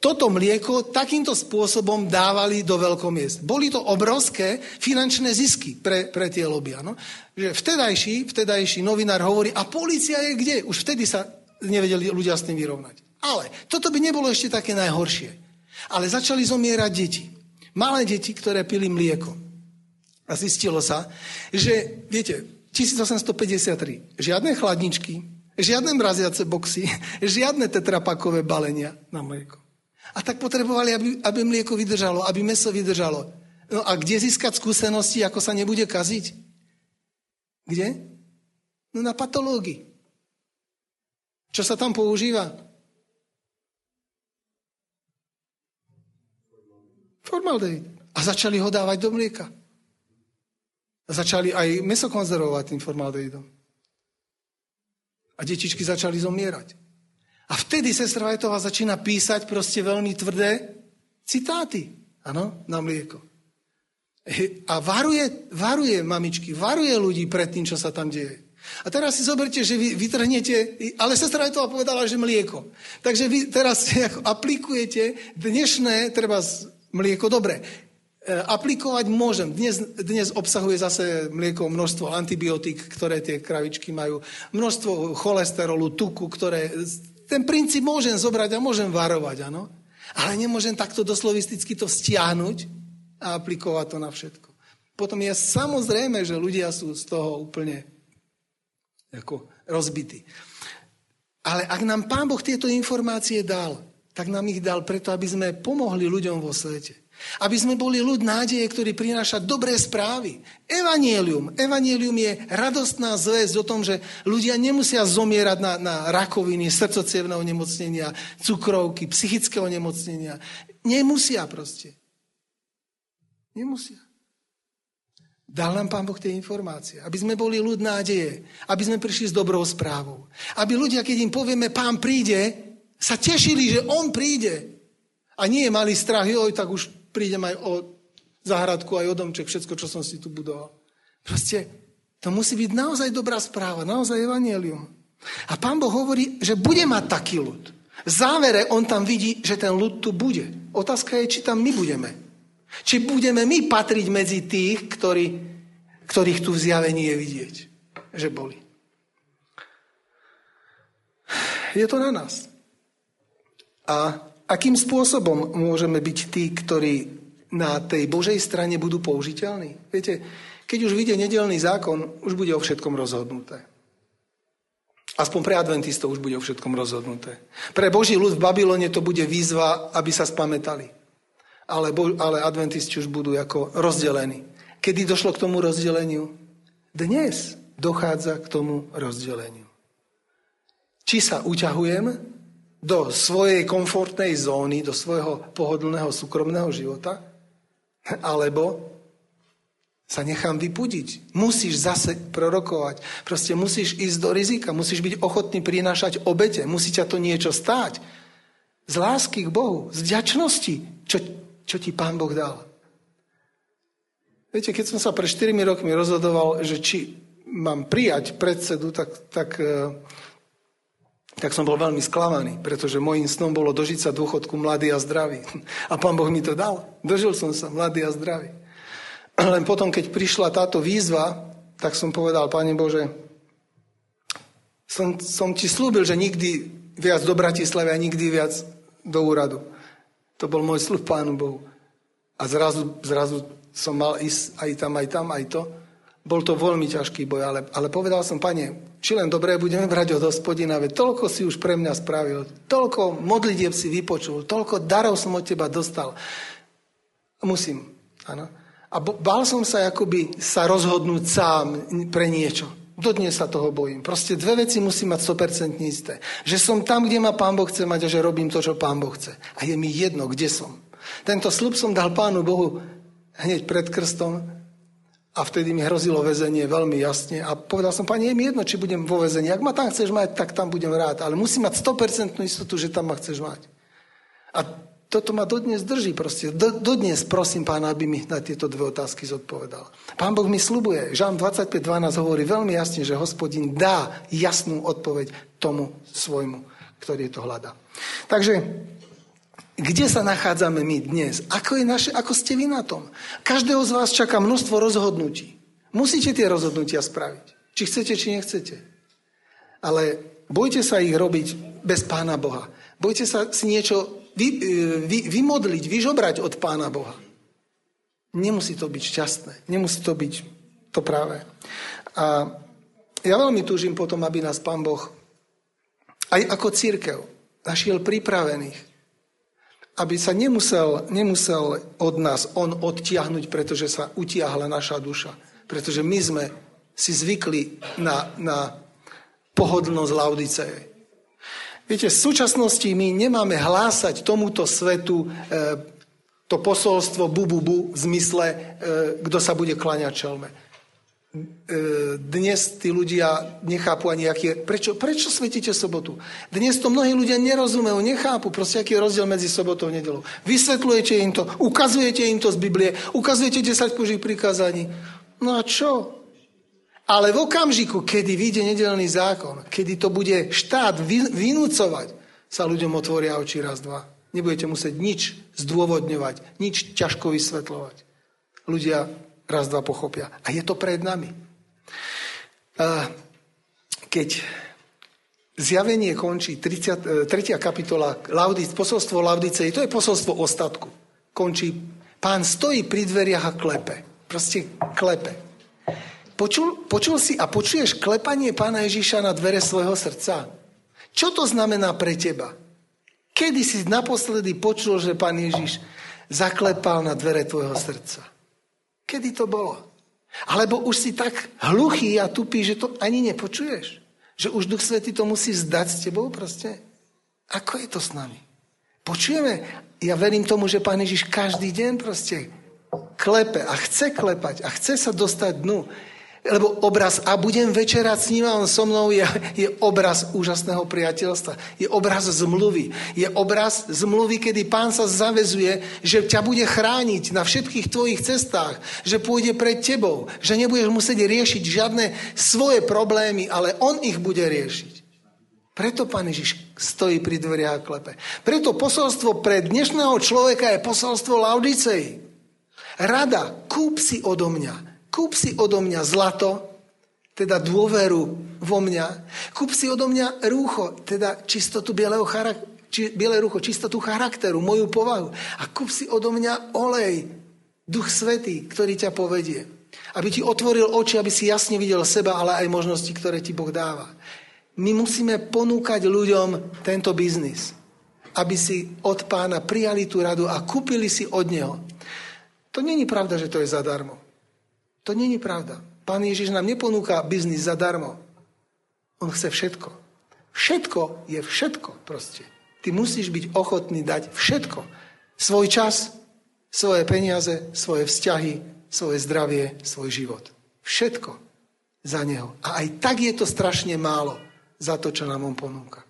Toto mlieko takýmto spôsobom dávali do veľkomiest. Boli to obrovské finančné zisky pre, pre tie lobby. Ano? Že vtedajší, vtedajší novinár hovorí, a policia je kde? Už vtedy sa nevedeli ľudia s tým vyrovnať. Ale toto by nebolo ešte také najhoršie. Ale začali zomierať deti. Malé deti, ktoré pili mlieko. A zistilo sa, že, viete, 1853, žiadne chladničky, Žiadne mraziace boxy, žiadne tetrapakové balenia na mlieko. A tak potrebovali, aby, aby mlieko vydržalo, aby meso vydržalo. No a kde získať skúsenosti, ako sa nebude kaziť? Kde? No na patológii. Čo sa tam používa? Formaldehyd. A začali ho dávať do mlieka. A začali aj meso konzervovať tým formaldehydom. A detičky začali zomierať. A vtedy sestra Vajtová začína písať proste veľmi tvrdé citáty. Áno, na mlieko. A varuje, varuje mamičky, varuje ľudí pred tým, čo sa tam deje. A teraz si zoberte, že vy vytrhnete, ale sestra Vajtová povedala, že mlieko. Takže vy teraz [laughs] aplikujete dnešné, treba mlieko, dobre, E, aplikovať môžem. Dnes, dnes obsahuje zase mlieko množstvo antibiotík, ktoré tie kravičky majú, množstvo cholesterolu, tuku, ktoré... Ten princíp môžem zobrať a môžem varovať, áno? Ale nemôžem takto doslovisticky to stiahnuť a aplikovať to na všetko. Potom je samozrejme, že ľudia sú z toho úplne ako rozbití. Ale ak nám Pán Boh tieto informácie dal, tak nám ich dal preto, aby sme pomohli ľuďom vo svete. Aby sme boli ľud nádeje, ktorý prináša dobré správy. Evangelium. Evangelium je radostná zväzť o tom, že ľudia nemusia zomierať na, na rakoviny, srdcocievného nemocnenia, cukrovky, psychického nemocnenia. Nemusia proste. Nemusia. Dal nám Pán Boh tie informácie, aby sme boli ľud nádeje, aby sme prišli s dobrou správou. Aby ľudia, keď im povieme, Pán príde, sa tešili, že On príde A nie je malý strach, joj, tak už prídem aj o zahradku, aj o domček, všetko, čo som si tu budoval. Proste to musí byť naozaj dobrá správa, naozaj evanielium. A pán Boh hovorí, že bude mať taký ľud. V závere on tam vidí, že ten ľud tu bude. Otázka je, či tam my budeme. Či budeme my patriť medzi tých, ktorí, ktorých tu v zjavení je vidieť, že boli. Je to na nás. A akým spôsobom môžeme byť tí, ktorí na tej Božej strane budú použiteľní? Viete, keď už vyjde nedelný zákon, už bude o všetkom rozhodnuté. Aspoň pre adventistov už bude o všetkom rozhodnuté. Pre Boží ľud v Babylone to bude výzva, aby sa spametali. Ale, ale adventisti už budú ako rozdelení. Kedy došlo k tomu rozdeleniu? Dnes dochádza k tomu rozdeleniu. Či sa uťahujem do svojej komfortnej zóny, do svojho pohodlného súkromného života, alebo sa nechám vypudiť. Musíš zase prorokovať. Proste musíš ísť do rizika. Musíš byť ochotný prinášať obete. Musí ťa to niečo stáť. Z lásky k Bohu. Z ďačnosti, čo, čo ti Pán Boh dal. Viete, keď som sa pre 4 rokmi rozhodoval, že či mám prijať predsedu, tak, tak, eh, tak som bol veľmi sklamaný, pretože môjim snom bolo dožiť sa dôchodku mladý a zdravý. A pán Boh mi to dal. Dožil som sa mladý a zdravý. Len potom, keď prišla táto výzva, tak som povedal, Pane Bože, som, som ti slúbil, že nikdy viac do Bratislavy a nikdy viac do úradu. To bol môj slúb Pánu Bohu. A zrazu, zrazu som mal ísť aj tam, aj tam, aj to. Bol to veľmi ťažký boj, ale, ale povedal som, pane, či len dobré budeme brať od hospodina, veď toľko si už pre mňa spravil, toľko modlitieb si vypočul, toľko darov som od teba dostal. Musím, áno. A bál som sa akoby sa rozhodnúť sám pre niečo. Dodnes sa toho bojím. Proste dve veci musím mať 100% isté. Že som tam, kde ma Pán Boh chce mať a že robím to, čo Pán Boh chce. A je mi jedno, kde som. Tento slub som dal Pánu Bohu hneď pred krstom a vtedy mi hrozilo väzenie veľmi jasne. A povedal som, Pane, je mi jedno, či budem vo väzení. Ak ma tam chceš mať, tak tam budem rád. Ale musím mať 100% istotu, že tam ma chceš mať. A toto ma dodnes drží proste. Do, dodnes prosím pána, aby mi na tieto dve otázky zodpovedal. Pán Boh mi slubuje, Žán 25.12 hovorí veľmi jasne, že hospodin dá jasnú odpoveď tomu svojmu, ktorý to hľadá. Takže kde sa nachádzame my dnes? Ako, je naše, ako ste vy na tom? Každého z vás čaká množstvo rozhodnutí. Musíte tie rozhodnutia spraviť. Či chcete, či nechcete. Ale bojte sa ich robiť bez Pána Boha. Bojte sa si niečo vy, vy, vymodliť, vyžobrať od Pána Boha. Nemusí to byť šťastné. Nemusí to byť to práve. A ja veľmi túžim potom, aby nás Pán Boh aj ako církev našiel pripravených, aby sa nemusel, nemusel od nás on odtiahnuť, pretože sa utiahla naša duša. Pretože my sme si zvykli na, na pohodlnosť Laudiceje. Viete, v súčasnosti my nemáme hlásať tomuto svetu e, to posolstvo bu, bu, bu v zmysle, e, kto sa bude klaňať čelme. E, dnes tí ľudia nechápu ani, aký je, prečo, prečo svetíte sobotu? Dnes to mnohí ľudia nerozumejú, nechápu, proste aký je rozdiel medzi sobotou a nedelou. Vysvetľujete im to, ukazujete im to z Biblie, ukazujete 10 Božích prikázaní. No a čo? Ale v okamžiku, kedy vyjde nedelný zákon, kedy to bude štát vynúcovať, sa ľuďom otvoria oči raz, dva. Nebudete musieť nič zdôvodňovať, nič ťažko vysvetľovať. Ľudia raz, dva pochopia. A je to pred nami. Keď zjavenie končí, 30, 3. E, kapitola, Laudic, posolstvo Laudice, to je posolstvo ostatku. Končí, pán stojí pri dveriach a klepe. Proste klepe. Počul, počul si a počuješ klepanie pána Ježíša na dvere svojho srdca? Čo to znamená pre teba? Kedy si naposledy počul, že pán Ježíš zaklepal na dvere tvojho srdca? Kedy to bolo? Alebo už si tak hluchý a tupý, že to ani nepočuješ? Že už Duch Svetý to musí zdať s tebou proste? Ako je to s nami? Počujeme? Ja verím tomu, že Pán Ježiš každý deň proste klepe a chce klepať a chce sa dostať dnu. Lebo obraz a budem večerať s ním a on so mnou je, je obraz úžasného priateľstva. Je obraz zmluvy. Je obraz zmluvy, kedy pán sa zavezuje, že ťa bude chrániť na všetkých tvojich cestách, že pôjde pred tebou, že nebudeš musieť riešiť žiadne svoje problémy, ale on ich bude riešiť. Preto pán Ježiš stojí pri dveriach a klepe. Preto posolstvo pre dnešného človeka je posolstvo Laudicei. Rada, kúp si odo mňa Kúp si odo mňa zlato, teda dôveru vo mňa. Kúp si odo mňa rúcho, teda čistotu bieleho charakteru, či, biele rucho, čistotu charakteru, moju povahu. A kúp si odo mňa olej, duch svetý, ktorý ťa povedie. Aby ti otvoril oči, aby si jasne videl seba, ale aj možnosti, ktoré ti Boh dáva. My musíme ponúkať ľuďom tento biznis, aby si od pána prijali tú radu a kúpili si od neho. To není pravda, že to je zadarmo. To není pravda. Pán Ježiš nám neponúka biznis zadarmo. On chce všetko. Všetko je všetko proste. Ty musíš byť ochotný dať všetko. Svoj čas, svoje peniaze, svoje vzťahy, svoje zdravie, svoj život. Všetko za neho. A aj tak je to strašne málo za to, čo nám on ponúka.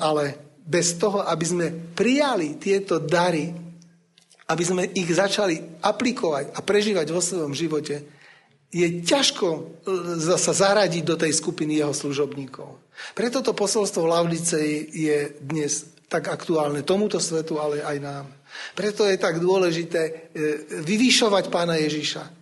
Ale bez toho, aby sme prijali tieto dary, aby sme ich začali aplikovať a prežívať vo svojom živote, je ťažko e, sa zaradiť do tej skupiny jeho služobníkov. Preto to posolstvo Lavlice je dnes tak aktuálne tomuto svetu, ale aj nám. Preto je tak dôležité e, vyvýšovať pána Ježiša.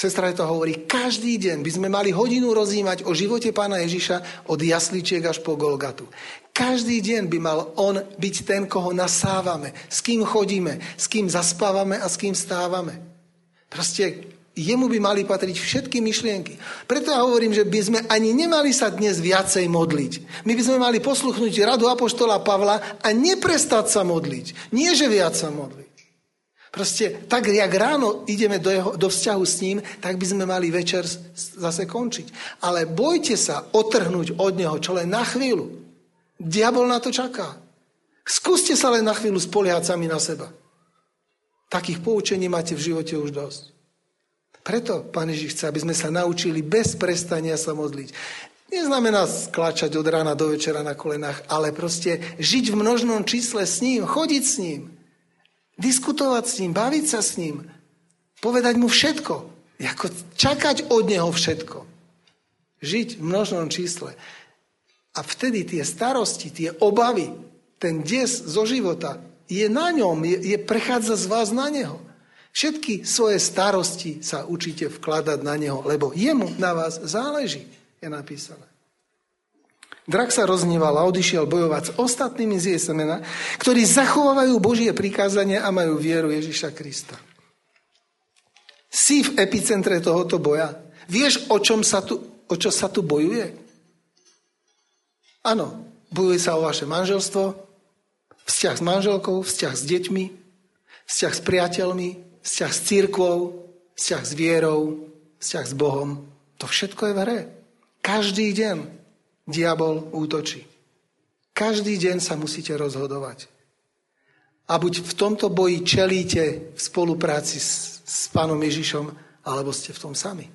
Sestra to hovorí, každý deň by sme mali hodinu rozímať o živote pána Ježiša od jasličiek až po Golgatu. Každý deň by mal on byť ten, koho nasávame, s kým chodíme, s kým zaspávame a s kým stávame. Proste jemu by mali patriť všetky myšlienky. Preto ja hovorím, že by sme ani nemali sa dnes viacej modliť. My by sme mali posluchnúť radu Apoštola Pavla a neprestať sa modliť. Nie, že viac sa modliť. Proste tak, jak ráno ideme do, jeho, do vzťahu s ním, tak by sme mali večer zase končiť. Ale bojte sa otrhnúť od neho čo len na chvíľu. Diabol na to čaká. Skúste sa len na chvíľu spoliehať sami na seba. Takých poučení máte v živote už dosť. Preto Pán Ježiš chce, aby sme sa naučili bez prestania sa modliť. Neznamená sklačať od rána do večera na kolenách, ale proste žiť v množnom čísle s ním, chodiť s ním, Diskutovať s ním, baviť sa s ním, povedať mu všetko. Ako čakať od neho všetko. Žiť v množnom čísle. A vtedy tie starosti, tie obavy, ten des zo života je na ňom, je, je prechádza z vás na neho. Všetky svoje starosti sa učíte vkladať na neho, lebo jemu na vás záleží, je napísané. Drak sa rozníval a odišiel bojovať s ostatnými z jej semena, ktorí zachovávajú Božie prikázanie a majú vieru Ježiša Krista. Si v epicentre tohoto boja. Vieš, o, čom sa tu, o čo sa tu bojuje? Áno, bojuje sa o vaše manželstvo, vzťah s manželkou, vzťah s deťmi, vzťah s priateľmi, vzťah s církvou, vzťah s vierou, vzťah s Bohom. To všetko je v hre. Každý deň diabol útočí. Každý deň sa musíte rozhodovať. A buď v tomto boji čelíte v spolupráci s, s pánom Ježišom, alebo ste v tom sami.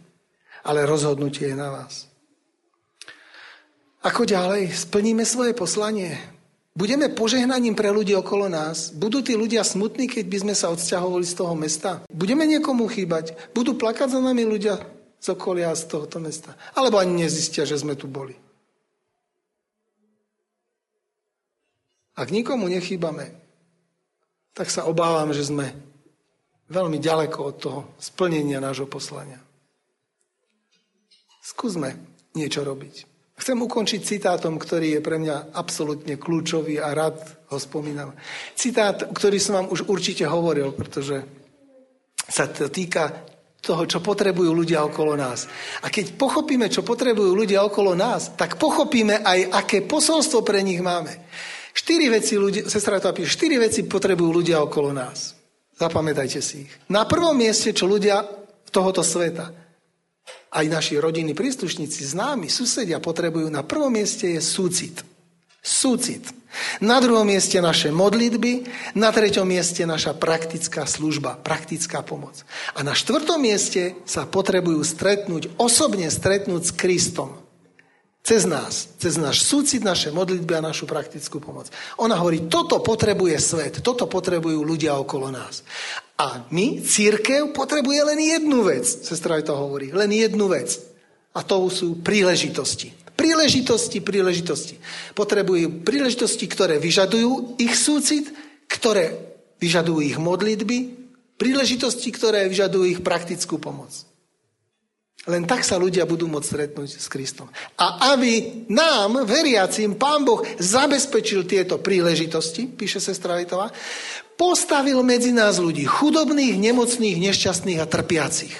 Ale rozhodnutie je na vás. Ako ďalej? Splníme svoje poslanie. Budeme požehnaním pre ľudí okolo nás. Budú tí ľudia smutní, keď by sme sa odsťahovali z toho mesta. Budeme niekomu chýbať. Budú plakať za nami ľudia z okolia z tohoto mesta. Alebo ani nezistia, že sme tu boli. Ak nikomu nechýbame, tak sa obávam, že sme veľmi ďaleko od toho splnenia nášho poslania. Skúsme niečo robiť. Chcem ukončiť citátom, ktorý je pre mňa absolútne kľúčový a rád ho spomínam. Citát, ktorý som vám už určite hovoril, pretože sa to týka toho, čo potrebujú ľudia okolo nás. A keď pochopíme, čo potrebujú ľudia okolo nás, tak pochopíme aj, aké posolstvo pre nich máme. Štyri veci, ľudia, sestra to píše, štyri veci potrebujú ľudia okolo nás. Zapamätajte si ich. Na prvom mieste, čo ľudia tohoto sveta, aj naši rodiny, príslušníci, známi, susedia potrebujú, na prvom mieste je súcit. Súcit. Na druhom mieste naše modlitby, na treťom mieste naša praktická služba, praktická pomoc. A na štvrtom mieste sa potrebujú stretnúť, osobne stretnúť s Kristom. Cez nás, cez náš súcit, naše modlitby a našu praktickú pomoc. Ona hovorí, toto potrebuje svet, toto potrebujú ľudia okolo nás. A my, církev, potrebuje len jednu vec, sestra to hovorí, len jednu vec. A to sú príležitosti. Príležitosti, príležitosti. Potrebujú príležitosti, ktoré vyžadujú ich súcit, ktoré vyžadujú ich modlitby, príležitosti, ktoré vyžadujú ich praktickú pomoc. Len tak sa ľudia budú môcť stretnúť s Kristom. A aby nám, veriacim, Pán Boh zabezpečil tieto príležitosti, píše sestra Vitová, postavil medzi nás ľudí chudobných, nemocných, nešťastných a trpiacich.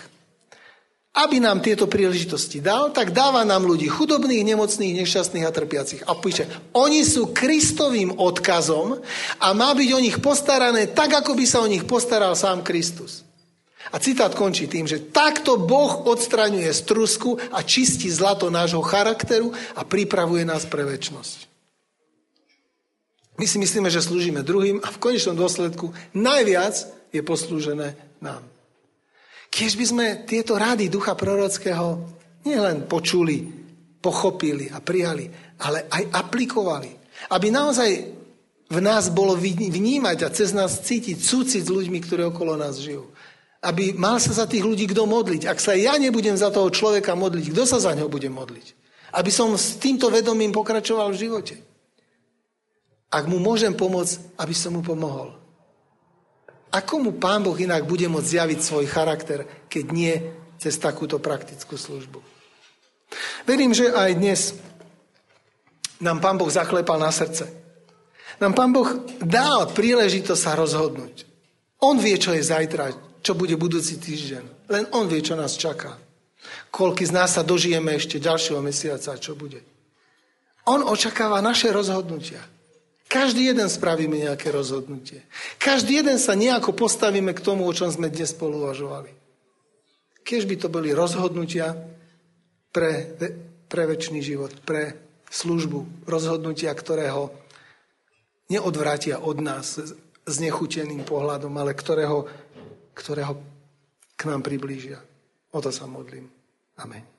Aby nám tieto príležitosti dal, tak dáva nám ľudí chudobných, nemocných, nešťastných a trpiacich. A píše, oni sú Kristovým odkazom a má byť o nich postarané tak, ako by sa o nich postaral sám Kristus. A citát končí tým, že takto Boh odstraňuje strusku a čistí zlato nášho charakteru a pripravuje nás pre väčnosť. My si myslíme, že slúžime druhým a v konečnom dôsledku najviac je poslúžené nám. Keď by sme tieto rady ducha prorockého nielen počuli, pochopili a prijali, ale aj aplikovali. Aby naozaj v nás bolo vnímať a cez nás cítiť súcit s ľuďmi, ktorí okolo nás žijú. Aby mal sa za tých ľudí kto modliť. Ak sa ja nebudem za toho človeka modliť, kto sa za ňo bude modliť? Aby som s týmto vedomím pokračoval v živote. Ak mu môžem pomôcť, aby som mu pomohol. Ako mu Pán Boh inak bude môcť zjaviť svoj charakter, keď nie cez takúto praktickú službu? Verím, že aj dnes nám Pán Boh zaklepal na srdce. Nám Pán Boh dal príležitosť sa rozhodnúť. On vie, čo je zajtra, čo bude budúci týždeň. Len On vie, čo nás čaká. Koľky z nás sa dožijeme ešte ďalšieho mesiaca, čo bude. On očakáva naše rozhodnutia. Každý jeden spravíme nejaké rozhodnutie. Každý jeden sa nejako postavíme k tomu, o čom sme dnes spolu uvažovali. Keď by to boli rozhodnutia pre, pre väčší život, pre službu, rozhodnutia, ktorého neodvrátia od nás s nechuteným pohľadom, ale ktorého, ktorého k nám priblížia. O to sa modlím. Amen.